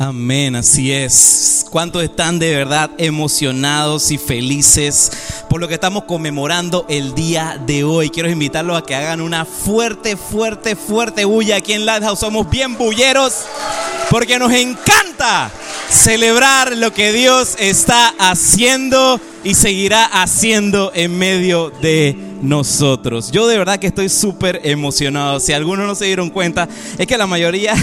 Amén, así es. ¿Cuántos están de verdad emocionados y felices por lo que estamos conmemorando el día de hoy? Quiero invitarlos a que hagan una fuerte, fuerte, fuerte bulla aquí en Lighthouse. Somos bien bulleros porque nos encanta celebrar lo que Dios está haciendo y seguirá haciendo en medio de nosotros. Yo de verdad que estoy súper emocionado. Si algunos no se dieron cuenta, es que la mayoría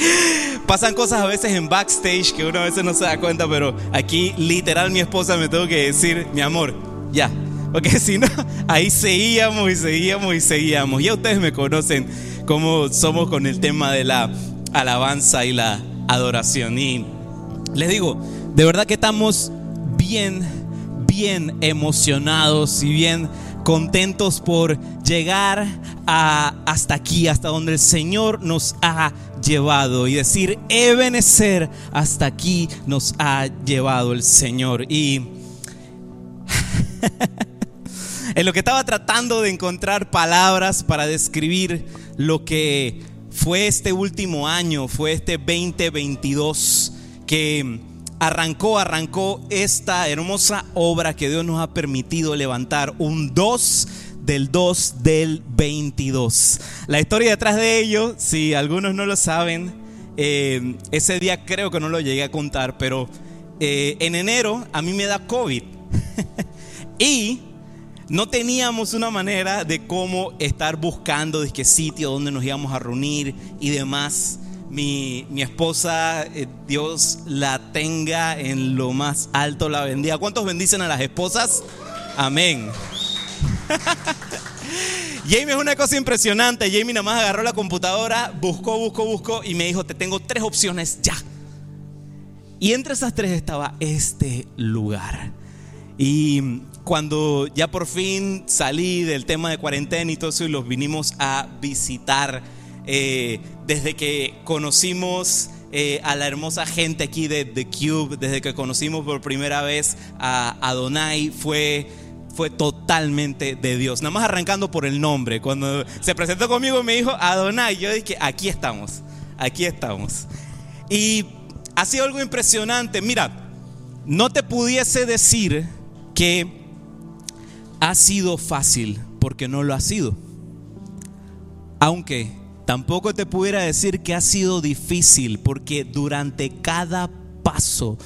pasan cosas a veces en backstage que uno a veces no se da cuenta, pero aquí literal mi esposa me tuvo que decir, mi amor, ya. Porque si no, ahí seguíamos y seguíamos y seguíamos. Ya ustedes me conocen cómo somos con el tema de la alabanza y la adoración. Y les digo, de verdad que estamos bien, bien emocionados y bien contentos por llegar a, hasta aquí, hasta donde el Señor nos ha llevado y decir, Ebenecer, hasta aquí nos ha llevado el Señor. Y en lo que estaba tratando de encontrar palabras para describir lo que fue este último año, fue este 2022 que arrancó, arrancó esta hermosa obra que Dios nos ha permitido levantar, un 2 del 2 del 22. La historia detrás de ello, si algunos no lo saben, eh, ese día creo que no lo llegué a contar, pero eh, en enero a mí me da COVID y no teníamos una manera de cómo estar buscando de qué sitio donde nos íbamos a reunir y demás. Mi, esposa, eh, Dios la tenga en lo más alto, la bendiga. ¿Cuántos bendicen a las esposas? Amén. Jamie es una cosa impresionante. Jamie nada más agarró la computadora, buscó, buscó, buscó y me dijo, te tengo tres opciones ya. Y entre esas tres estaba este lugar. Y cuando ya por fin salí del tema de cuarentena y todo eso y los vinimos a visitar, eh, desde que conocimos eh, a la hermosa gente aquí de The Cube, desde que conocimos por primera vez a Adonai, fue, fue totalmente de Dios. Nada más arrancando por el nombre. Cuando se presentó conmigo y me dijo Adonai, yo dije, aquí estamos, aquí estamos. Y ha sido algo impresionante. Mira, no te pudiese decir que ha sido fácil, porque no lo ha sido. Aunque Tampoco te pudiera decir que ha sido difícil porque durante cada paso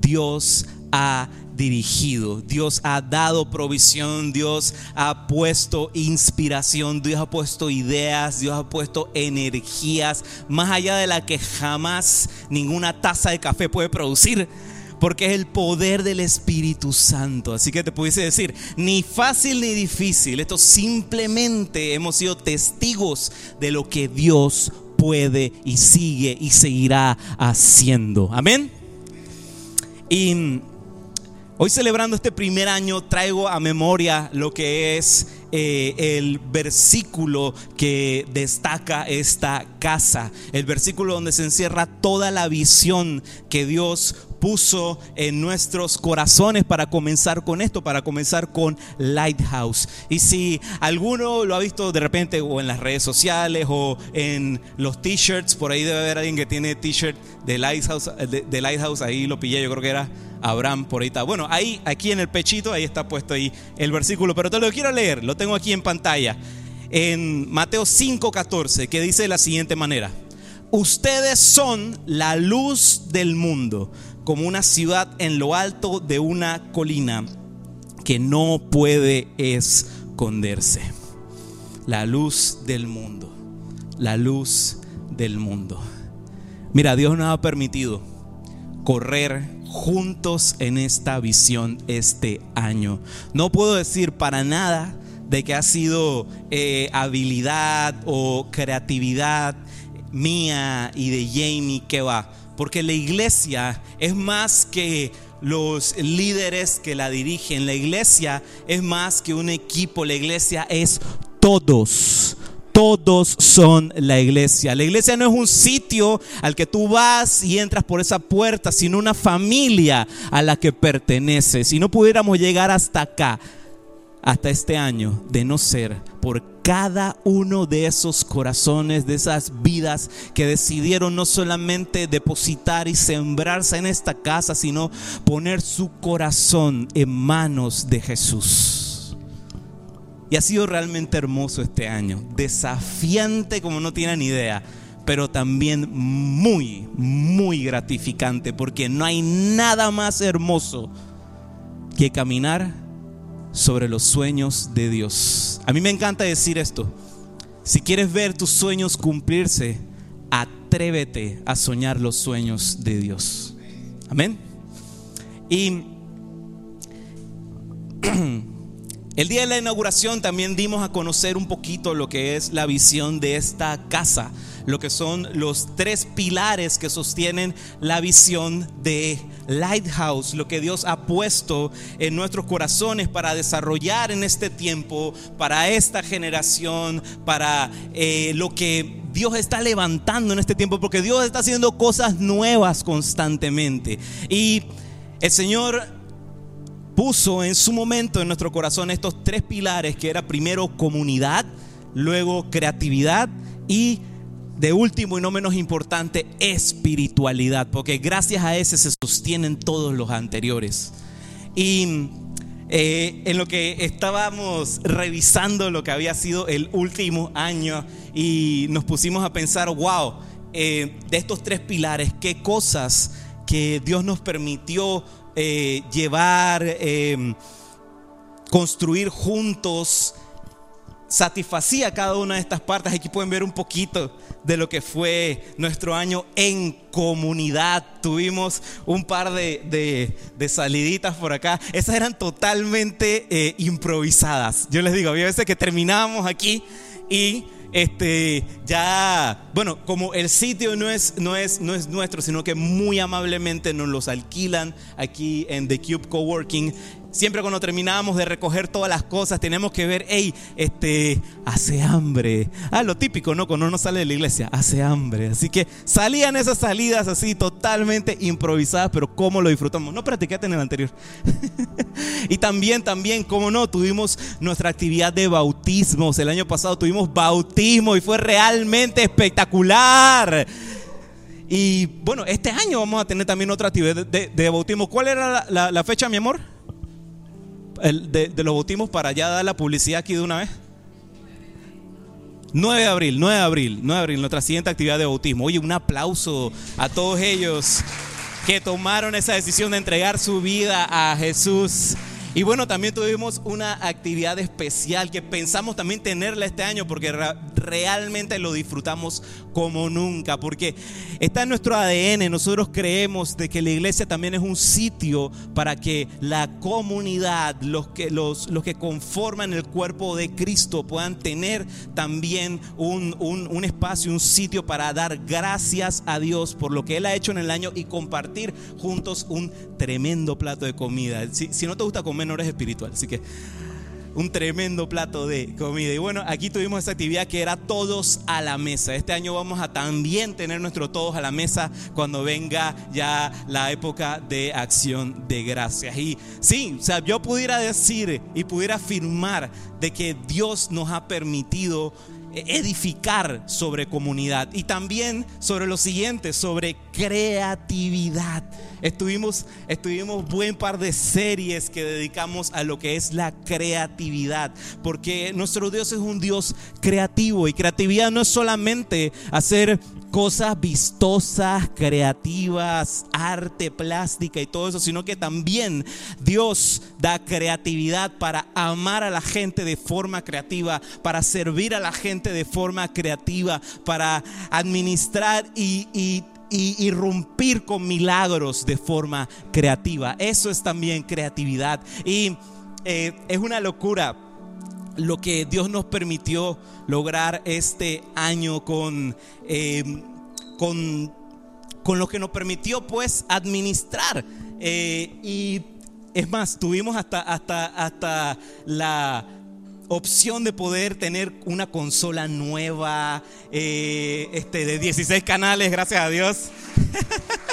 Dios ha dirigido, Dios ha dado provisión, Dios ha puesto inspiración, Dios ha puesto ideas, Dios ha puesto energías más allá de la que jamás ninguna taza de café puede producir porque es el poder del Espíritu Santo. Así que te pudiese decir, ni fácil ni difícil, esto simplemente hemos sido testigos de lo que Dios puede y sigue y seguirá haciendo. Amén. Y hoy celebrando este primer año traigo a memoria lo que es eh, el versículo que destaca esta casa, el versículo donde se encierra toda la visión que Dios puso en nuestros corazones para comenzar con esto, para comenzar con Lighthouse. Y si alguno lo ha visto de repente o en las redes sociales o en los t-shirts, por ahí debe haber alguien que tiene t-shirt de Lighthouse, de, Lighthouse, ahí lo pillé, yo creo que era Abraham por ahí está. Bueno, ahí, aquí en el pechito, ahí está puesto ahí el versículo, pero te lo quiero leer, lo tengo aquí en pantalla. En Mateo 5:14, que dice de la siguiente manera. Ustedes son la luz del mundo como una ciudad en lo alto de una colina que no puede esconderse. La luz del mundo, la luz del mundo. Mira, Dios nos ha permitido correr juntos en esta visión este año. No puedo decir para nada de que ha sido eh, habilidad o creatividad mía y de Jamie que va porque la iglesia es más que los líderes que la dirigen. La iglesia es más que un equipo. La iglesia es todos. Todos son la iglesia. La iglesia no es un sitio al que tú vas y entras por esa puerta, sino una familia a la que perteneces. Si no pudiéramos llegar hasta acá, hasta este año, de no ser por cada uno de esos corazones, de esas vidas que decidieron no solamente depositar y sembrarse en esta casa, sino poner su corazón en manos de Jesús. Y ha sido realmente hermoso este año, desafiante como no tienen idea, pero también muy, muy gratificante, porque no hay nada más hermoso que caminar sobre los sueños de Dios. A mí me encanta decir esto. Si quieres ver tus sueños cumplirse, atrévete a soñar los sueños de Dios. Amén. Y el día de la inauguración también dimos a conocer un poquito lo que es la visión de esta casa lo que son los tres pilares que sostienen la visión de Lighthouse, lo que Dios ha puesto en nuestros corazones para desarrollar en este tiempo, para esta generación, para eh, lo que Dios está levantando en este tiempo, porque Dios está haciendo cosas nuevas constantemente. Y el Señor puso en su momento en nuestro corazón estos tres pilares, que era primero comunidad, luego creatividad y de último y no menos importante, espiritualidad, porque gracias a ese se sostienen todos los anteriores. Y eh, en lo que estábamos revisando lo que había sido el último año y nos pusimos a pensar, wow, eh, de estos tres pilares, qué cosas que Dios nos permitió eh, llevar, construir juntos, satisfacía cada una de estas partes. Aquí pueden ver un poquito de lo que fue nuestro año en comunidad. Tuvimos un par de, saliditas por acá. Esas eran totalmente eh, improvisadas. Yo les digo, había veces que terminábamos aquí y este ya bueno como el sitio no es no es no es nuestro sino que muy amablemente nos los alquilan aquí en The Cube Coworking Siempre cuando terminábamos de recoger todas las cosas, tenemos que ver, hey, este, hace hambre. Ah, lo típico, ¿no? Cuando uno sale de la iglesia, hace hambre. Así que salían esas salidas así totalmente improvisadas, pero cómo lo disfrutamos. No practiqué en el anterior. y también, también, cómo no, tuvimos nuestra actividad de bautismos. El año pasado tuvimos bautismo y fue realmente espectacular. Y bueno, este año vamos a tener también otra actividad de, bautismo. ¿Cuál era la fecha, mi amor? De, los bautismos para ya dar la publicidad aquí de una vez? 9 de abril, 9 de abril, 9 de abril, nuestra siguiente actividad de bautismo. Oye, un aplauso a todos ellos que tomaron esa decisión de entregar su vida a Jesús. Y bueno, también tuvimos una actividad especial que pensamos también tenerla este año porque realmente lo disfrutamos como nunca, porque está en nuestro ADN, nosotros creemos de que la iglesia también es un sitio para que la comunidad, los que, los, los que conforman el cuerpo de Cristo puedan tener también un, un espacio, un sitio para dar gracias a Dios por lo que Él ha hecho en el año y compartir juntos un tremendo plato de comida. Si, si no te gusta comer, no eres espiritual. Así que un tremendo plato de comida. Y bueno, aquí tuvimos esta actividad que era todos a la mesa. Este año vamos a también tener nuestro todos a la mesa cuando venga ya la época de acción de gracias. Y sí, o sea, yo pudiera decir y pudiera afirmar de que Dios nos ha permitido edificar sobre comunidad y también sobre lo siguiente, sobre creatividad. Estuvimos, estuvimos buen par de series que dedicamos a lo que es la creatividad, porque nuestro Dios es un Dios creativo y creatividad no es solamente hacer cosas vistosas, creativas, arte plástica y todo eso, sino que también Dios da creatividad para amar a la gente de forma creativa, para servir a la gente de forma creativa, para administrar y, y irrumpir con milagros de forma creativa. Eso es también creatividad. Y eh, es una locura lo que Dios nos permitió lograr este año con, eh, con, con, lo que nos permitió pues administrar. Eh, y es más, tuvimos hasta, hasta, hasta la opción de poder tener una consola nueva eh, este, de 16 canales, gracias a Dios.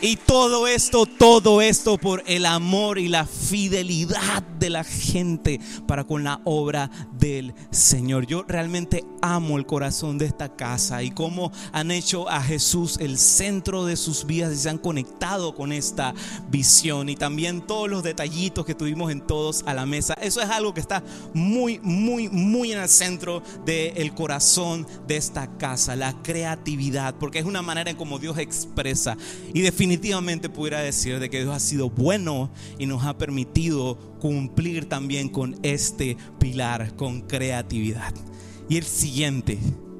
Y todo esto, todo esto por el amor y la fidelidad de la gente para con la obra del Señor. Yo realmente amo el corazón de esta casa y cómo han hecho a Jesús el centro de sus vidas y se han conectado con esta visión y también todos los detallitos que tuvimos en todos a la mesa. Eso es algo que está muy, muy, muy en el centro del corazón de esta casa, la creatividad, porque es una manera en cómo Dios expresa y definitivamente pudiera decir de que Dios ha sido bueno y nos ha permitido cumplir también con este pilar, con creatividad. Y el siguiente,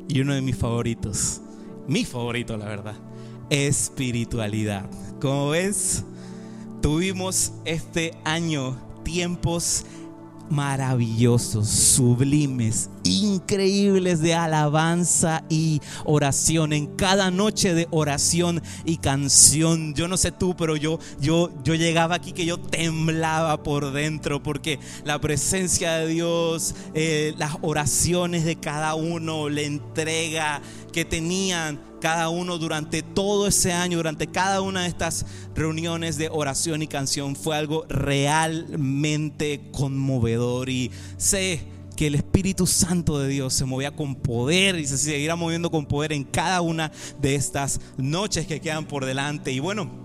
y uno de mis favoritos, mi favorito la verdad, espiritualidad. Como ves, tuvimos este año tiempos maravillosos, sublimes, increíbles de alabanza y oración. En cada noche de oración y canción, yo no sé tú, pero yo, yo, yo llegaba aquí que yo temblaba por dentro porque la presencia de Dios, eh, las oraciones de cada uno, la entrega que tenían cada uno durante todo ese año, durante cada una de estas reuniones de oración y canción, fue algo realmente conmovedor. Y sé que el Espíritu Santo de Dios se movía con poder y se seguirá moviendo con poder en cada una de estas noches que quedan por delante. Y bueno,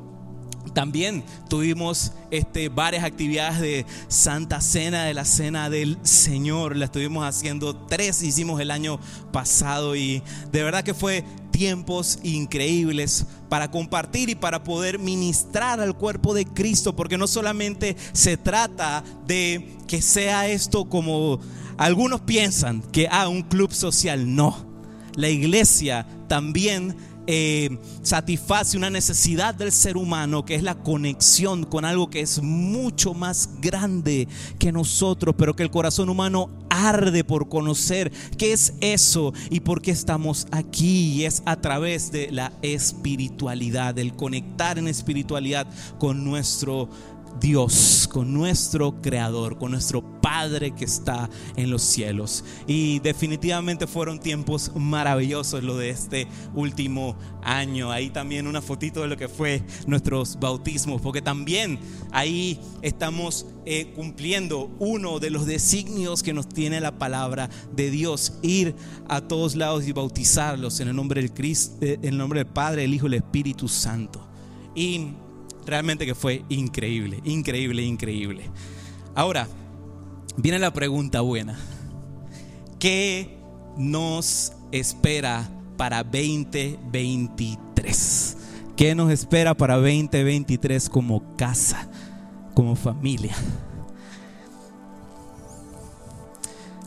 también tuvimos este, varias actividades de Santa Cena, de la Cena del Señor. La estuvimos haciendo tres, hicimos el año pasado y de verdad que fue tiempos increíbles para compartir y para poder ministrar al cuerpo de Cristo, porque no solamente se trata de que sea esto como algunos piensan, que ah, un club social, no. La iglesia también eh, satisface una necesidad del ser humano que es la conexión con algo que es mucho más grande que nosotros, pero que el corazón humano arde por conocer qué es eso y por qué estamos aquí. Y es a través de la espiritualidad, el conectar en espiritualidad con nuestro Dios, con nuestro Creador, con nuestro Padre que está en los cielos. Y definitivamente fueron tiempos maravillosos lo de este último año. Ahí también una fotito de lo que fue nuestros bautismos, porque también ahí estamos eh, cumpliendo uno de los designios que nos tiene la palabra de Dios, ir a todos lados y bautizarlos en el nombre del Cristo, eh, en el nombre del Padre, el Hijo y el Espíritu Santo. Y realmente que fue increíble, increíble, increíble. Ahora, viene la pregunta buena. ¿Qué nos espera para 2023? ¿Qué nos espera para 2023 como casa, como familia?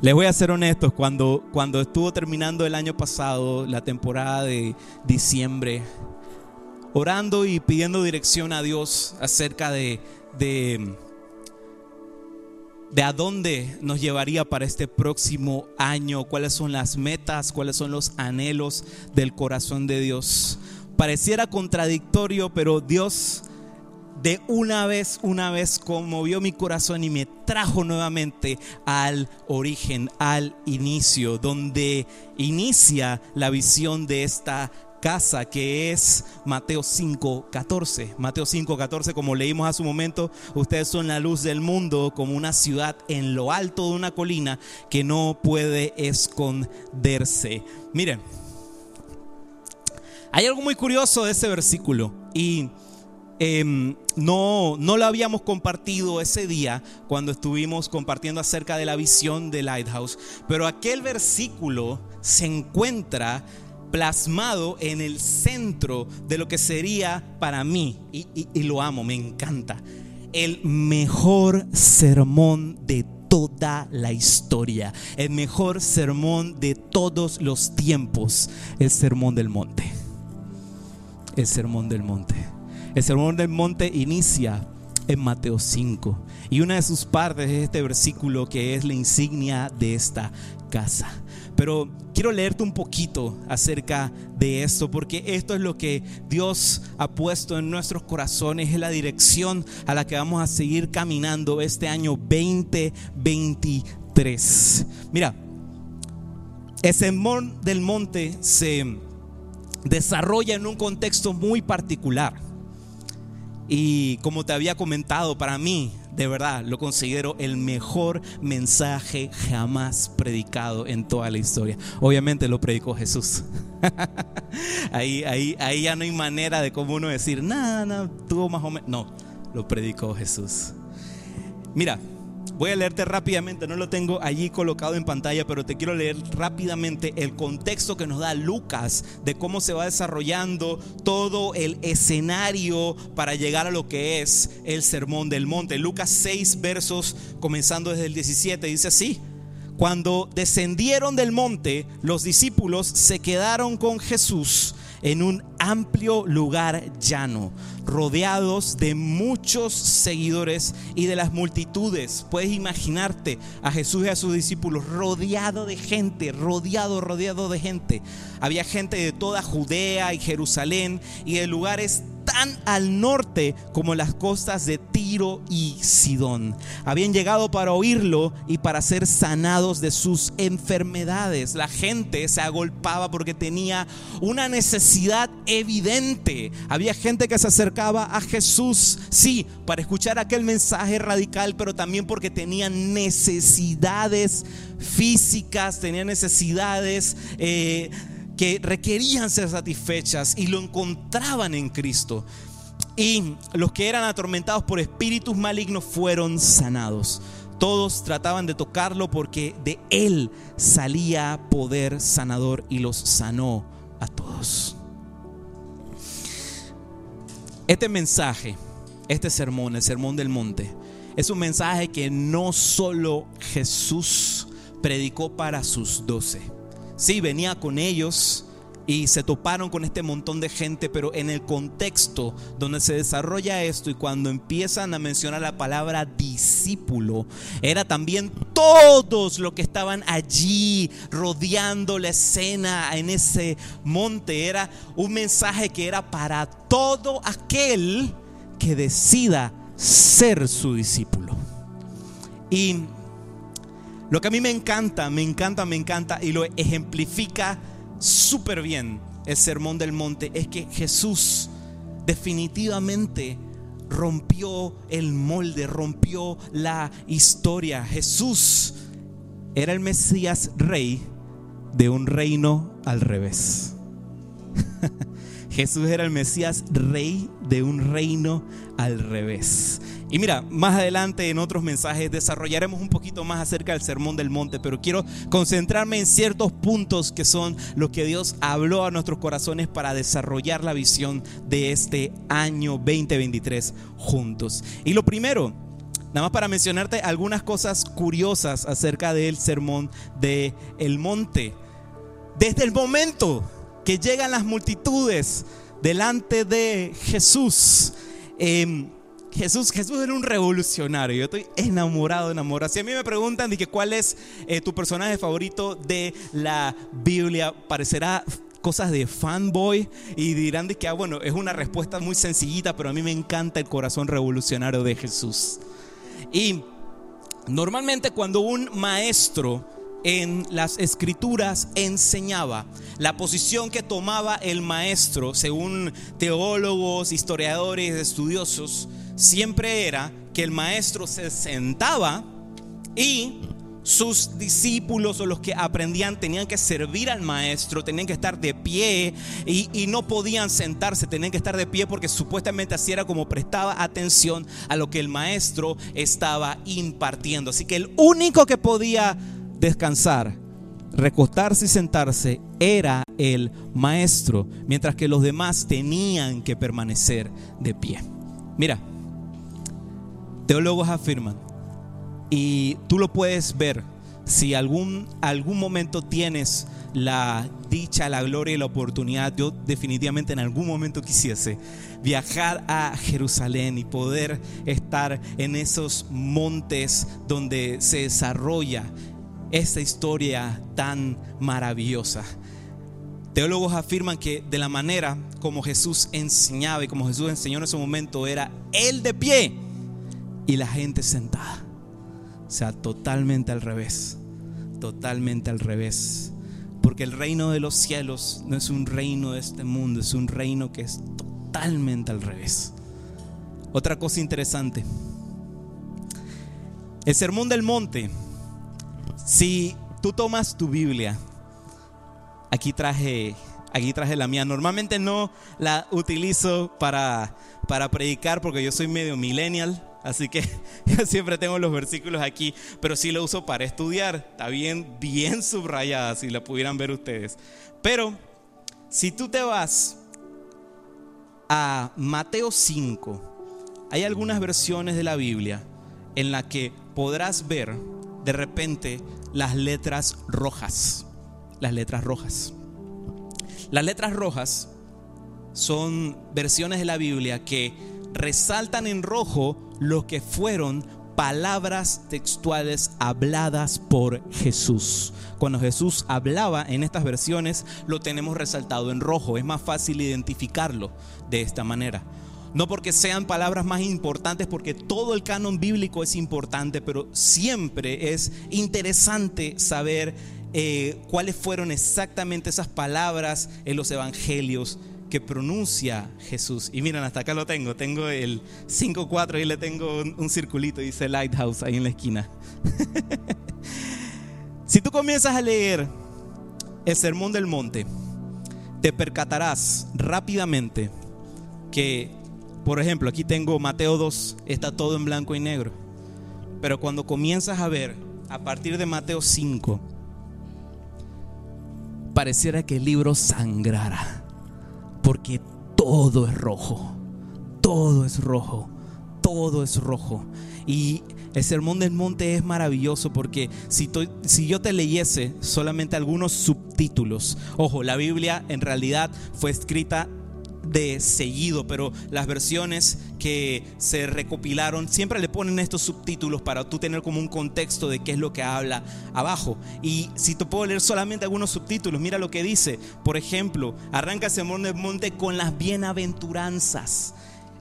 Les voy a ser honestos, cuando, cuando estuvo terminando el año pasado, la temporada de diciembre, orando y pidiendo dirección a Dios acerca de, de, de, a dónde nos llevaría para este próximo año, cuáles son las metas, cuáles son los anhelos del corazón de Dios. Pareciera contradictorio, pero Dios de una vez, una vez conmovió mi corazón y me trajo nuevamente al origen, al inicio, donde inicia la visión de esta casa que es Mateo 5:14. Mateo 5:14, como leímos hace un momento, ustedes son la luz del mundo como una ciudad en lo alto de una colina que no puede esconderse. Miren, hay algo muy curioso de ese versículo y em, no, no lo habíamos compartido ese día cuando estuvimos compartiendo acerca de la visión de Lighthouse, pero aquel versículo se encuentra plasmado en el centro de lo que sería para mí, y, lo amo, me encanta, el mejor sermón de toda la historia, el mejor sermón de todos los tiempos, el sermón del monte. El sermón del monte. El sermón del monte inicia en Mateo 5 y una de sus partes es este versículo que es la insignia de esta casa. Pero quiero leerte un poquito acerca de esto, porque esto es lo que Dios ha puesto en nuestros corazones, es la dirección a la que vamos a seguir caminando este año 2023. Mira, el sermón del monte se desarrolla en un contexto muy particular. Y como te había comentado, para mí de verdad lo considero el mejor mensaje jamás predicado en toda la historia. Obviamente lo predicó Jesús. ahí, ahí, ahí ya no hay manera de cómo uno decir, nada, nada, tuvo más o menos. No, lo predicó Jesús. Mira, Voy a leerte rápidamente, no lo tengo allí colocado en pantalla, pero te quiero leer rápidamente el contexto que nos da Lucas de cómo se va desarrollando todo el escenario para llegar a lo que es el Sermón del Monte. Lucas 6 versos comenzando desde el 17 dice así. Cuando descendieron del monte, los discípulos se quedaron con Jesús en un amplio lugar llano, rodeados de muchos seguidores y de las multitudes. Puedes imaginarte a Jesús y a sus discípulos rodeado de gente, rodeado, rodeado de gente. Había gente de toda Judea y Jerusalén y de lugares tan al norte como las costas de Tiro y Sidón. Habían llegado para oírlo y para ser sanados de sus enfermedades. La gente se agolpaba porque tenía una necesidad evidente. Había gente que se acercaba a Jesús, sí, para escuchar aquel mensaje radical, pero también porque tenían necesidades físicas, tenían necesidades... Eh, que requerían ser satisfechas y lo encontraban en Cristo. Y los que eran atormentados por espíritus malignos fueron sanados. Todos trataban de tocarlo porque de él salía poder sanador y los sanó a todos. Este mensaje, este sermón, el sermón del monte, es un mensaje que no solo Jesús predicó para sus doce Sí, venía con ellos y se toparon con este montón de gente, pero en el contexto donde se desarrolla esto y cuando empiezan a mencionar la palabra discípulo, era también todos los que estaban allí rodeando la escena en ese monte. Era un mensaje que era para todo aquel que decida ser su discípulo. Y lo que a mí me encanta, me encanta, me encanta y lo ejemplifica súper bien el Sermón del Monte es que Jesús definitivamente rompió el molde, rompió la historia. Jesús era el Mesías rey de un reino al revés. Jesús era el Mesías rey de un reino al revés. Y mira, más adelante en otros mensajes desarrollaremos un poquito más acerca del Sermón del Monte, pero quiero concentrarme en ciertos puntos que son lo que Dios habló a nuestros corazones para desarrollar la visión de este año 2023 juntos. Y lo primero, nada más para mencionarte algunas cosas curiosas acerca del Sermón del el Monte. Desde el momento que llegan las multitudes delante de Jesús, eh, Jesús, Jesús era un revolucionario. Yo estoy enamorado, enamorado. Si a mí me preguntan de que cuál es eh, tu personaje favorito de la Biblia, parecerá cosas de fanboy y dirán de que, ah, bueno, es una respuesta muy sencillita, pero a mí me encanta el corazón revolucionario de Jesús. Y normalmente cuando un maestro en las escrituras enseñaba la posición que tomaba el maestro, según teólogos, historiadores, estudiosos, siempre era que el maestro se sentaba y sus discípulos o los que aprendían tenían que servir al maestro, tenían que estar de pie y, no podían sentarse, tenían que estar de pie porque supuestamente así era como prestaba atención a lo que el maestro estaba impartiendo. Así que el único que podía descansar, recostarse y sentarse era el maestro, mientras que los demás tenían que permanecer de pie. Mira, Teólogos afirman, y tú lo puedes ver, si algún, algún momento tienes la dicha, la gloria y la oportunidad, yo definitivamente en algún momento quisiese viajar a Jerusalén y poder estar en esos montes donde se desarrolla esta historia tan maravillosa. Teólogos afirman que de la manera como Jesús enseñaba y como Jesús enseñó en ese momento era Él de pie y la gente sentada. O sea, totalmente al revés. Totalmente al revés. Porque el reino de los cielos no es un reino de este mundo, es un reino que es totalmente al revés. Otra cosa interesante. El Sermón del Monte. Si tú tomas tu Biblia, aquí traje, aquí traje la mía. Normalmente no la utilizo para, para predicar porque yo soy medio millennial. Así que yo siempre tengo los versículos aquí, pero sí lo uso para estudiar. Está bien, bien subrayada, si la pudieran ver ustedes. Pero si tú te vas a Mateo 5, hay algunas versiones de la Biblia en la que podrás ver de repente las letras rojas. Las letras rojas. Las letras rojas son versiones de la Biblia que resaltan en rojo lo que fueron palabras textuales habladas por Jesús. Cuando Jesús hablaba en estas versiones, lo tenemos resaltado en rojo. Es más fácil identificarlo de esta manera. No porque sean palabras más importantes, porque todo el canon bíblico es importante, pero siempre es interesante saber eh, cuáles fueron exactamente esas palabras en los evangelios que pronuncia Jesús. Y miren, hasta acá lo tengo. Tengo el 5.4 y le tengo un, un circulito, dice Lighthouse ahí en la esquina. si tú comienzas a leer el Sermón del Monte, te percatarás rápidamente que por ejemplo, aquí tengo Mateo 2, está todo en blanco y negro. Pero cuando comienzas a ver, a partir de Mateo 5, pareciera que el libro sangrara. Porque todo es rojo. Todo es rojo. Todo es rojo. Y el sermón del monte es maravilloso porque si, si, yo te leyese solamente algunos subtítulos, ojo, la Biblia en realidad fue escrita de seguido, pero las versiones que se recopilaron siempre le ponen estos subtítulos para tú tener como un contexto de qué es lo que habla abajo. Y si te puedo leer solamente algunos subtítulos, mira lo que dice. Por ejemplo, arranca ese monte con las bienaventuranzas,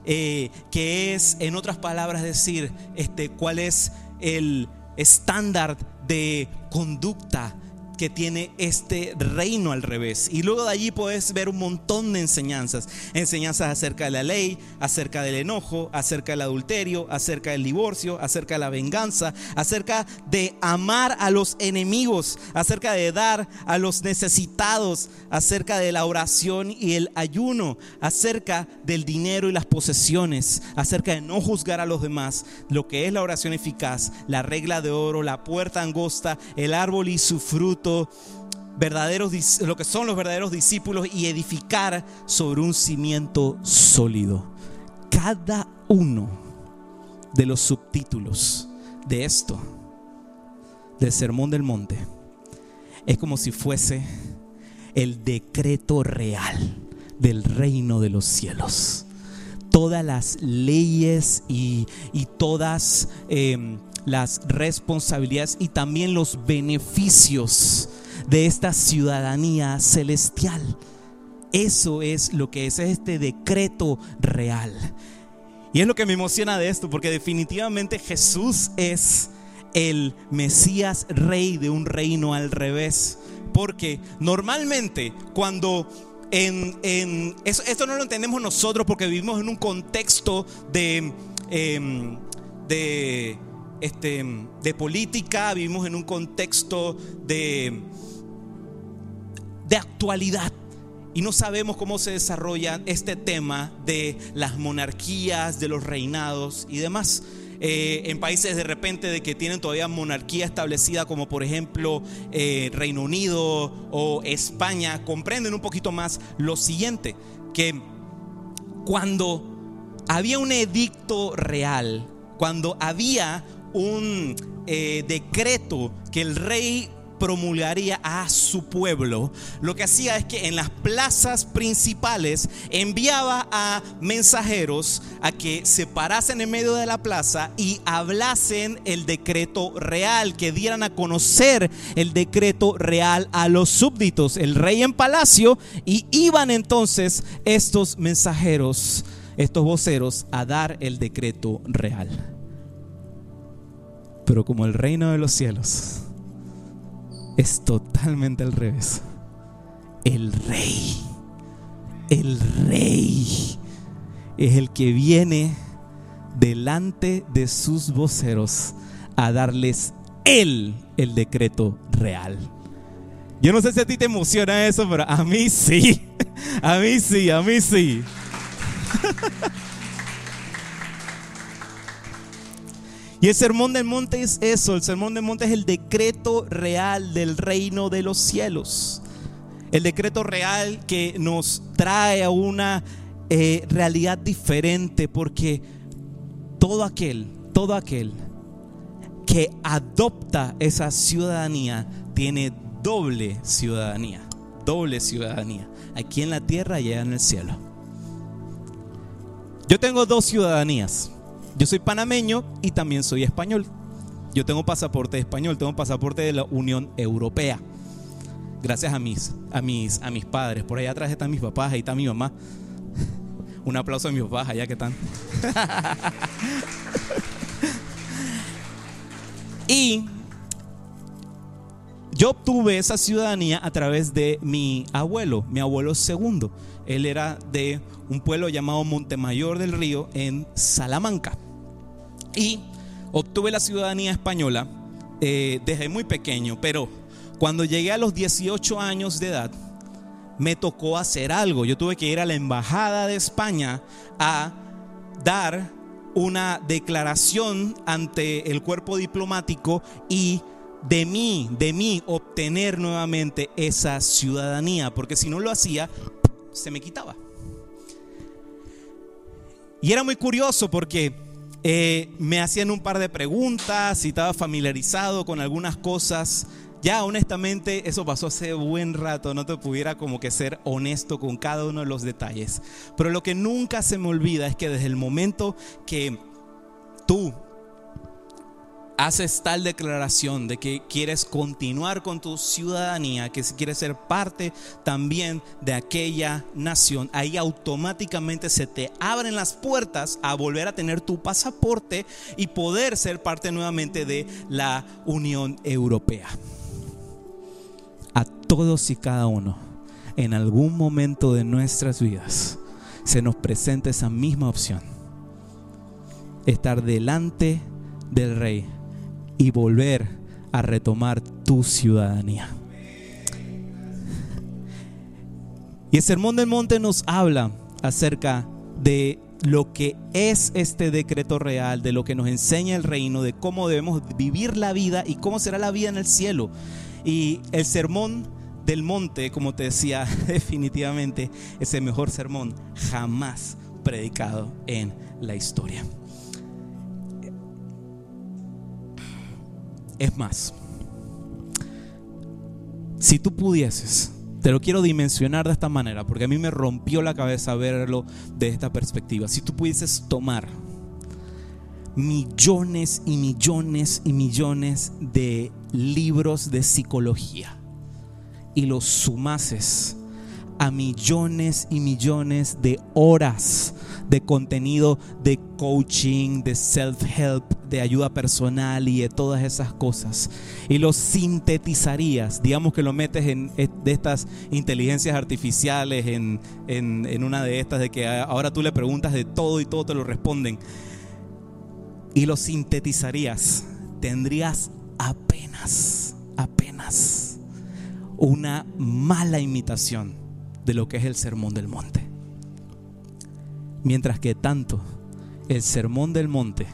eh, que es, en otras palabras, decir, este, cuál es el estándar de conducta que tiene este reino al revés. Y luego de allí puedes ver un montón de enseñanzas. Enseñanzas acerca de la ley, acerca del enojo, acerca del adulterio, acerca del divorcio, acerca de la venganza, acerca de amar a los enemigos, acerca de dar a los necesitados, acerca de la oración y el ayuno, acerca del dinero y las posesiones, acerca de no juzgar a los demás, lo que es la oración eficaz, la regla de oro, la puerta angosta, el árbol y su fruto verdaderos, lo que son los verdaderos discípulos y edificar sobre un cimiento sólido. Cada uno de los subtítulos de esto, del Sermón del Monte, es como si fuese el decreto real del reino de los cielos. Todas las leyes y, todas... Em, las responsabilidades y también los beneficios de esta ciudadanía celestial. Eso es lo que es este decreto real. Y es lo que me emociona de esto, porque definitivamente Jesús es el Mesías rey de un reino al revés. Porque normalmente cuando en, esto no lo entendemos nosotros porque vivimos en un contexto de, em, de este, de política, vivimos en un contexto de, de actualidad. Y no sabemos cómo se desarrolla este tema de las monarquías, de los reinados y demás. Eh, en países de repente de que tienen todavía monarquía establecida, como por ejemplo eh, Reino Unido o España, comprenden un poquito más lo siguiente, que cuando había un edicto real, cuando había un eh, decreto que el rey promulgaría a su pueblo, lo que hacía es que en las plazas principales enviaba a mensajeros a que se parasen en medio de la plaza y hablasen el decreto real, que dieran a conocer el decreto real a los súbditos, el rey en palacio, y iban entonces estos mensajeros, estos voceros, a dar el decreto real. Pero como el reino de los cielos es totalmente al revés. El rey, el rey es el que viene delante de sus voceros a darles Él el decreto real. Yo no sé si a ti te emociona eso, pero a mí sí. A mí sí, a mí sí. Y el sermón del monte es eso, el sermón del monte es el decreto real del reino de los cielos. El decreto real que nos trae a una eh, realidad diferente porque todo aquel, todo aquel que adopta esa ciudadanía tiene doble ciudadanía, doble ciudadanía, aquí en la tierra y allá en el cielo. Yo tengo dos ciudadanías. Yo soy panameño y también soy español. Yo tengo pasaporte español, tengo pasaporte de la Unión Europea. Gracias a mis, a mis, a mis padres. Por allá atrás están mis papás, ahí está mi mamá. Un aplauso a mis papás allá que están. y yo obtuve esa ciudadanía a través de mi abuelo, mi abuelo segundo. Él era de un pueblo llamado Montemayor del Río en Salamanca. Y obtuve la ciudadanía española eh, desde muy pequeño, pero cuando llegué a los 18 años de edad, me tocó hacer algo. Yo tuve que ir a la Embajada de España a dar una declaración ante el cuerpo diplomático y de mí, de mí obtener nuevamente esa ciudadanía, porque si no lo hacía, se me quitaba. Y era muy curioso porque eh, me hacían un par de preguntas y estaba familiarizado con algunas cosas. Ya honestamente eso pasó hace buen rato, no te pudiera como que ser honesto con cada uno de los detalles. Pero lo que nunca se me olvida es que desde el momento que tú haces tal declaración de que quieres continuar con tu ciudadanía, que si quieres ser parte también de aquella nación, ahí automáticamente se te abren las puertas a volver a tener tu pasaporte y poder ser parte nuevamente de la Unión Europea. A todos y cada uno, en algún momento de nuestras vidas, se nos presenta esa misma opción. Estar delante del rey y volver a retomar tu ciudadanía. Y el Sermón del Monte nos habla acerca de lo que es este decreto real, de lo que nos enseña el reino, de cómo debemos vivir la vida y cómo será la vida en el cielo. Y el Sermón del Monte, como te decía, definitivamente es el mejor sermón jamás predicado en la historia. Es más, si tú pudieses, te lo quiero dimensionar de esta manera, porque a mí me rompió la cabeza verlo de esta perspectiva. Si tú pudieses tomar millones y millones y millones de libros de psicología y los sumases a millones y millones de horas de contenido de coaching, de self-help, de ayuda personal y de todas esas cosas. Y lo sintetizarías, digamos que lo metes en de estas inteligencias artificiales, en, en una de estas, de que ahora tú le preguntas de todo y todo te lo responden. Y lo sintetizarías, tendrías apenas, apenas una mala imitación de lo que es el sermón del monte. Mientras que tanto, el sermón del monte,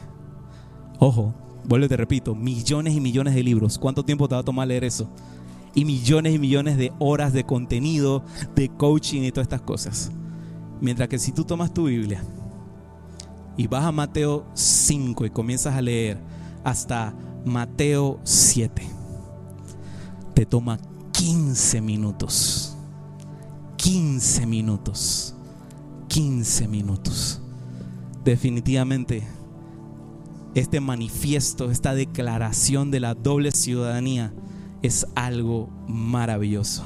ojo, vuelvo te repito, millones y millones de libros. ¿Cuánto tiempo te va a tomar leer eso? Y millones y millones de horas de contenido, de coaching y todas estas cosas. Mientras que si tú tomas tu Biblia y vas a Mateo 5 y comienzas a leer hasta Mateo 7, te toma 15 minutos. 15 minutos 15 minutos. Definitivamente, este manifiesto, esta declaración de la doble ciudadanía es algo maravilloso.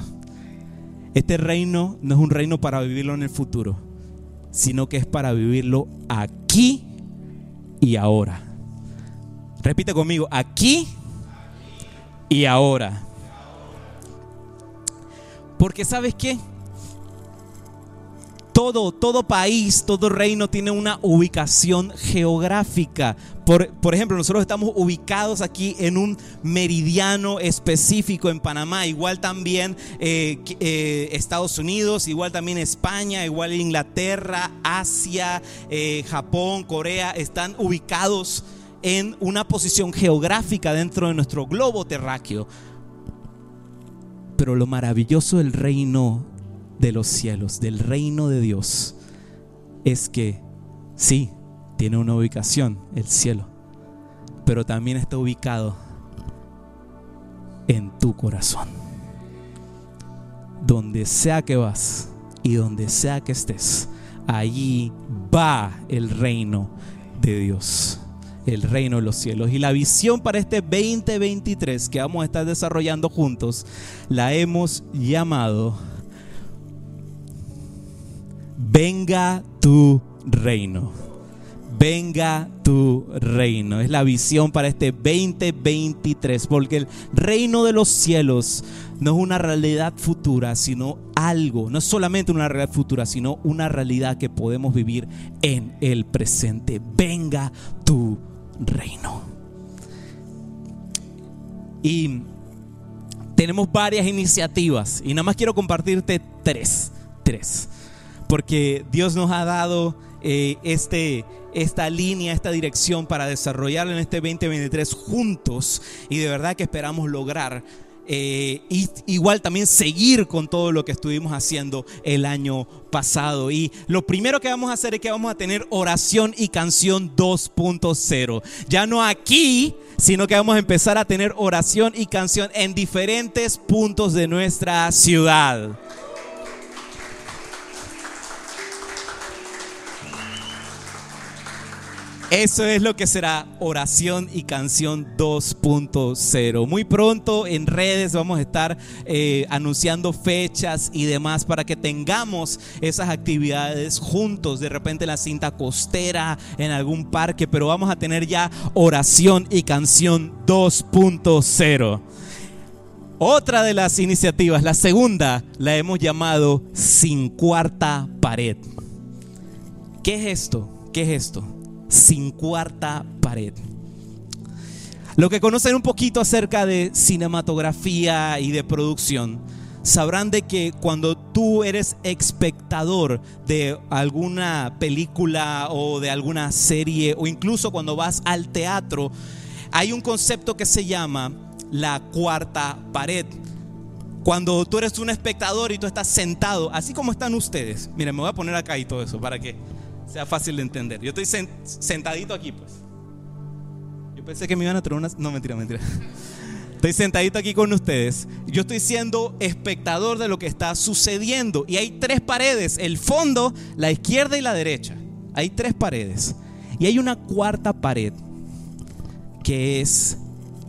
Este reino no es un reino para vivirlo en el futuro, sino que es para vivirlo aquí y ahora. Repite conmigo, aquí y ahora. Porque sabes qué? Todo, todo país, todo reino tiene una ubicación geográfica. Por, ejemplo, nosotros estamos ubicados aquí en un meridiano específico en Panamá, igual también eh, eh, Estados Unidos, igual también España, igual Inglaterra, Asia, eh, Japón, Corea, están ubicados en una posición geográfica dentro de nuestro globo terráqueo. Pero lo maravilloso del reino de los cielos, del reino de Dios, es que sí, tiene una ubicación, el cielo, pero también está ubicado en tu corazón. Donde sea que vas y donde sea que estés, allí va el reino de Dios el reino de los cielos. Y la visión para este 2023 que vamos a estar desarrollando juntos, la hemos llamado Venga tu reino. Venga tu reino. Es la visión para este 2023, porque el reino de los cielos no es una realidad futura, sino algo, no es solamente una realidad futura, sino una realidad que podemos vivir en el presente. Venga tu reino. Y tenemos varias iniciativas y nada más quiero compartirte tres, tres, porque Dios nos ha dado eh, este, esta línea, esta dirección para desarrollarla en este 2023 juntos y de verdad que esperamos lograr eh, y igual también seguir con todo lo que estuvimos haciendo el año pasado. Y lo primero que vamos a hacer es que vamos a tener oración y canción 2.0. Ya no aquí, sino que vamos a empezar a tener oración y canción en diferentes puntos de nuestra ciudad. Eso es lo que será oración y canción 2.0. Muy pronto en redes vamos a estar eh, anunciando fechas y demás para que tengamos esas actividades juntos, de repente en la cinta costera, en algún parque, pero vamos a tener ya oración y canción 2.0. Otra de las iniciativas, la segunda, la hemos llamado sin cuarta pared. ¿Qué es esto? ¿Qué es esto? Sin cuarta pared. Lo que conocen un poquito acerca de cinematografía y de producción, sabrán de que cuando tú eres espectador de alguna película o de alguna serie o incluso cuando vas al teatro, hay un concepto que se llama la cuarta pared. Cuando tú eres un espectador y tú estás sentado, así como están ustedes, miren, me voy a poner acá y todo eso para que sea fácil de entender. Yo estoy sentadito aquí, pues. Yo pensé que me iban a traer unas. No, mentira, mentira. Estoy sentadito aquí con ustedes. Yo estoy siendo espectador de lo que está sucediendo. Y hay tres paredes: el fondo, la izquierda y la derecha. Hay tres paredes. Y hay una cuarta pared que es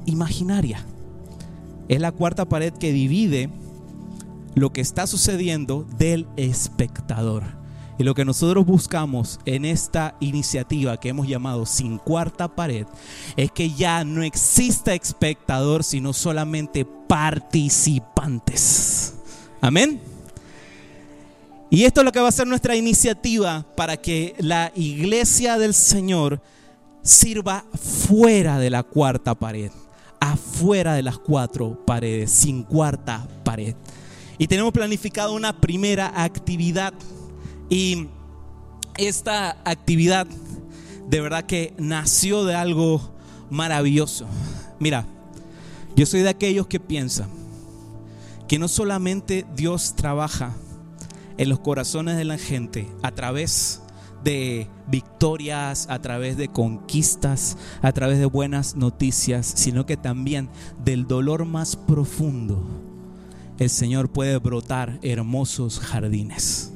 imaginaria. Es la cuarta pared que divide lo que está sucediendo del espectador. Y lo que nosotros buscamos en esta iniciativa que hemos llamado Sin Cuarta Pared es que ya no exista espectador, sino solamente participantes. Amén. Y esto es lo que va a ser nuestra iniciativa para que la iglesia del Señor sirva fuera de la cuarta pared, afuera de las cuatro paredes, sin cuarta pared. Y tenemos planificado una primera actividad y esta actividad de verdad que nació de algo maravilloso. Mira, yo soy de aquellos que piensan que no solamente Dios trabaja en los corazones de la gente a través de victorias, a través de conquistas, a través de buenas noticias, sino que también del dolor más profundo, el Señor puede brotar hermosos jardines.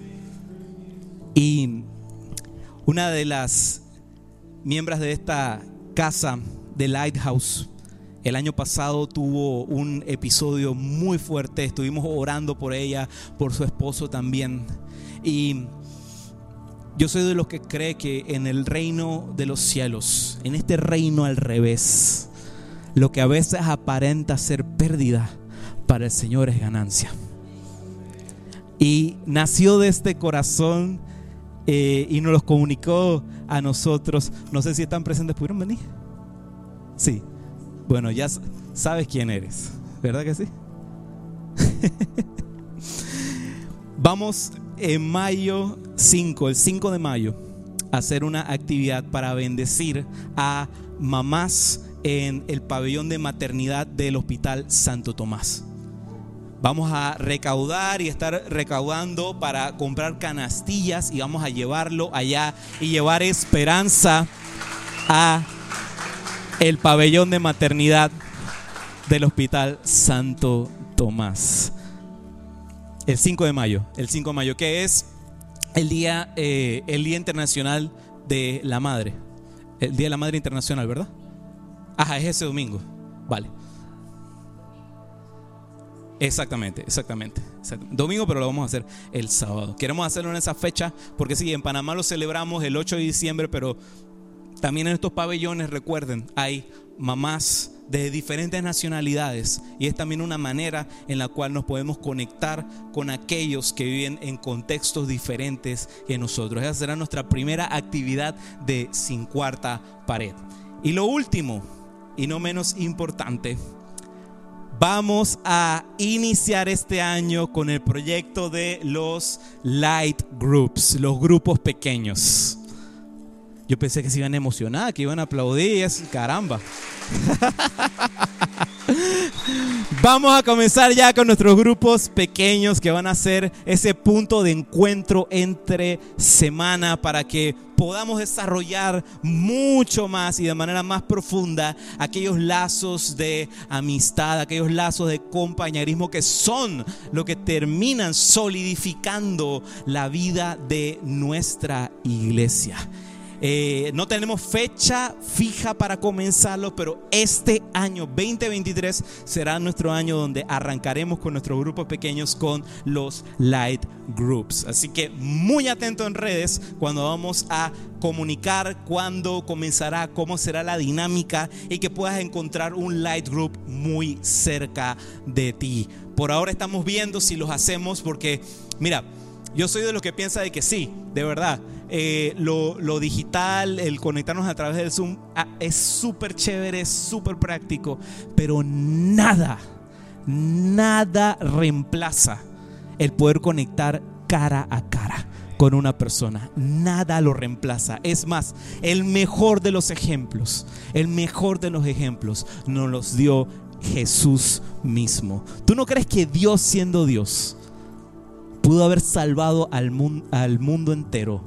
Y una de las miembros de esta casa de Lighthouse el año pasado tuvo un episodio muy fuerte, estuvimos orando por ella, por su esposo también. Y yo soy de los que cree que en el reino de los cielos, en este reino al revés, lo que a veces aparenta ser pérdida, para el Señor es ganancia. Y nació de este corazón eh, y nos los comunicó a nosotros. No sé si están presentes, ¿pudieron venir? Sí. Bueno, ya sabes quién eres, ¿verdad que sí? Vamos en mayo 5, el 5 de mayo, a hacer una actividad para bendecir a mamás en el pabellón de maternidad del Hospital Santo Tomás. Vamos a recaudar y estar recaudando para comprar canastillas y vamos a llevarlo allá y llevar esperanza a el pabellón de maternidad del Hospital Santo Tomás. El 5 de mayo, el 5 de mayo, que es el día, eh, el día internacional de la madre. El día de la madre internacional, ¿verdad? Ajá, es ese domingo. Vale. Exactamente, exactamente, Domingo, pero lo vamos a hacer el sábado. Queremos hacerlo en esa fecha porque sí, en Panamá lo celebramos el 8 de diciembre, pero también en estos pabellones, recuerden, hay mamás de diferentes nacionalidades y es también una manera en la cual nos podemos conectar con aquellos que viven en contextos diferentes que nosotros. Esa será nuestra primera actividad de Sin Cuarta Pared. Y lo último, y no menos importante, vamos a iniciar este año con el proyecto de los Light Groups, los grupos pequeños. Yo pensé que se iban a emocionar, que iban a aplaudir, caramba. Vamos a comenzar ya con nuestros grupos pequeños que van a ser ese punto de encuentro entre semana para que podamos desarrollar mucho más y de manera más profunda aquellos lazos de amistad, aquellos lazos de compañerismo que son lo que terminan solidificando la vida de nuestra iglesia. Eh, no tenemos fecha fija para comenzarlo, pero este año 2023 será nuestro año donde arrancaremos con nuestros grupos pequeños con los Light Groups. Así que muy atento en redes cuando vamos a comunicar cuándo comenzará, cómo será la dinámica y que puedas encontrar un Light Group muy cerca de ti. Por ahora estamos viendo si los hacemos porque, mira, yo soy de los que piensa de que sí, de verdad eh, lo, digital, el conectarnos a través del Zoom, ah, es súper chévere, es súper práctico, pero nada, nada reemplaza el poder conectar cara a cara con una persona. Nada lo reemplaza. Es más, el mejor de los ejemplos, el mejor de los ejemplos nos los dio Jesús mismo. ¿Tú no crees que Dios siendo Dios pudo haber salvado al, mundo entero?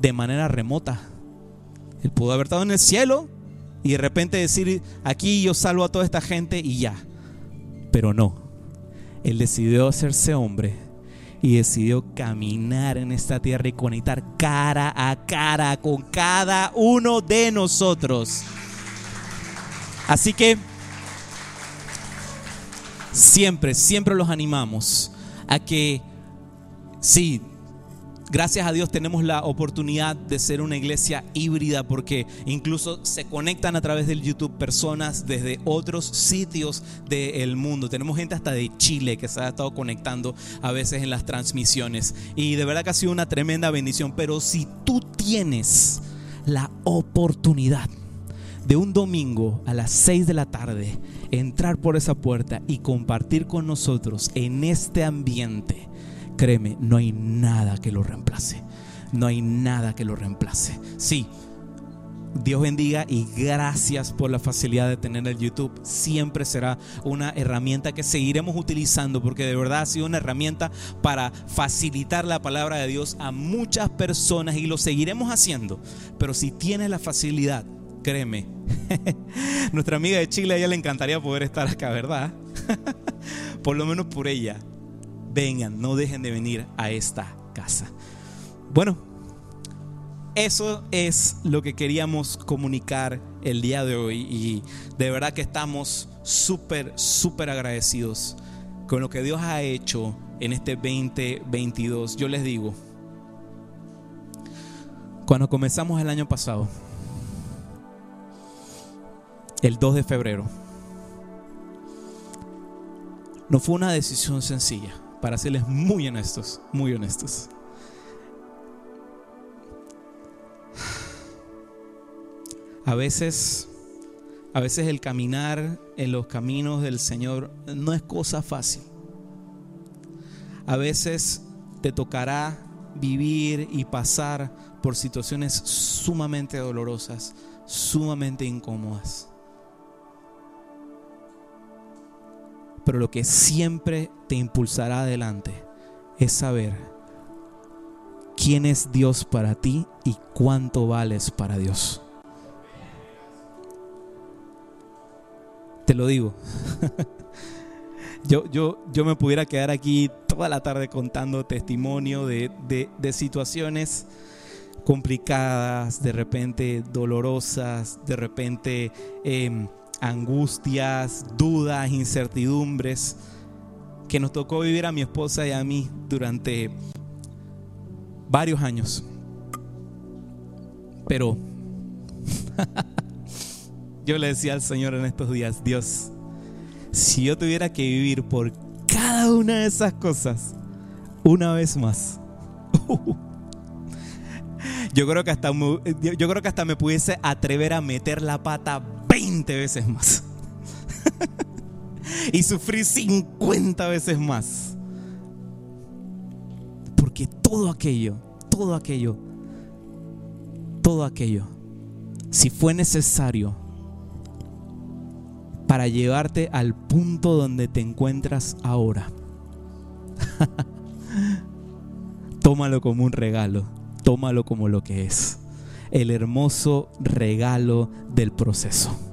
de manera remota. Él pudo haber estado en el cielo y de repente decir, aquí yo salvo a toda esta gente y ya. Pero no. Él decidió hacerse hombre y decidió caminar en esta tierra y conectar cara a cara con cada uno de nosotros. Así que siempre, siempre los animamos a que, sí, Gracias a Dios tenemos la oportunidad de ser una iglesia híbrida porque incluso se conectan a través del YouTube personas desde otros sitios del mundo. Tenemos gente hasta de Chile que se ha estado conectando a veces en las transmisiones y de verdad que ha sido una tremenda bendición. Pero si tú tienes la oportunidad de un domingo a las 6 de la tarde entrar por esa puerta y compartir con nosotros en este ambiente, créeme, no hay nada que lo reemplace. No hay nada que lo reemplace. Sí, Dios bendiga y gracias por la facilidad de tener el YouTube. Siempre será una herramienta que seguiremos utilizando porque de verdad ha sido una herramienta para facilitar la palabra de Dios a muchas personas y lo seguiremos haciendo. Pero si tienes la facilidad, créeme, nuestra amiga de Chile a ella le encantaría poder estar acá, ¿verdad? por lo menos por ella vengan, no dejen de venir a esta casa. Bueno, eso es lo que queríamos comunicar el día de hoy y de verdad que estamos súper, súper agradecidos con lo que Dios ha hecho en este 2022. Yo les digo, cuando comenzamos el año pasado, el 2 de febrero, no fue una decisión sencilla para serles muy honestos, muy honestos. A veces, a veces el caminar en los caminos del Señor no es cosa fácil. A veces te tocará vivir y pasar por situaciones sumamente dolorosas, sumamente incómodas. Pero lo que siempre te impulsará adelante es saber quién es Dios para ti y cuánto vales para Dios. Te lo digo. yo, yo, yo me pudiera quedar aquí toda la tarde contando testimonio de, situaciones complicadas, de repente dolorosas, de repente... Em, angustias, dudas, incertidumbres que nos tocó vivir a mi esposa y a mí durante varios años. Pero yo le decía al Señor en estos días, Dios, si yo tuviera que vivir por cada una de esas cosas una vez más, yo creo que hasta yo creo que hasta me pudiese atrever a meter la pata 20 veces más. y sufrí 50 veces más. Porque todo aquello, todo aquello, todo aquello, si fue necesario para llevarte al punto donde te encuentras ahora, tómalo como un regalo, tómalo como lo que es, el hermoso regalo del proceso.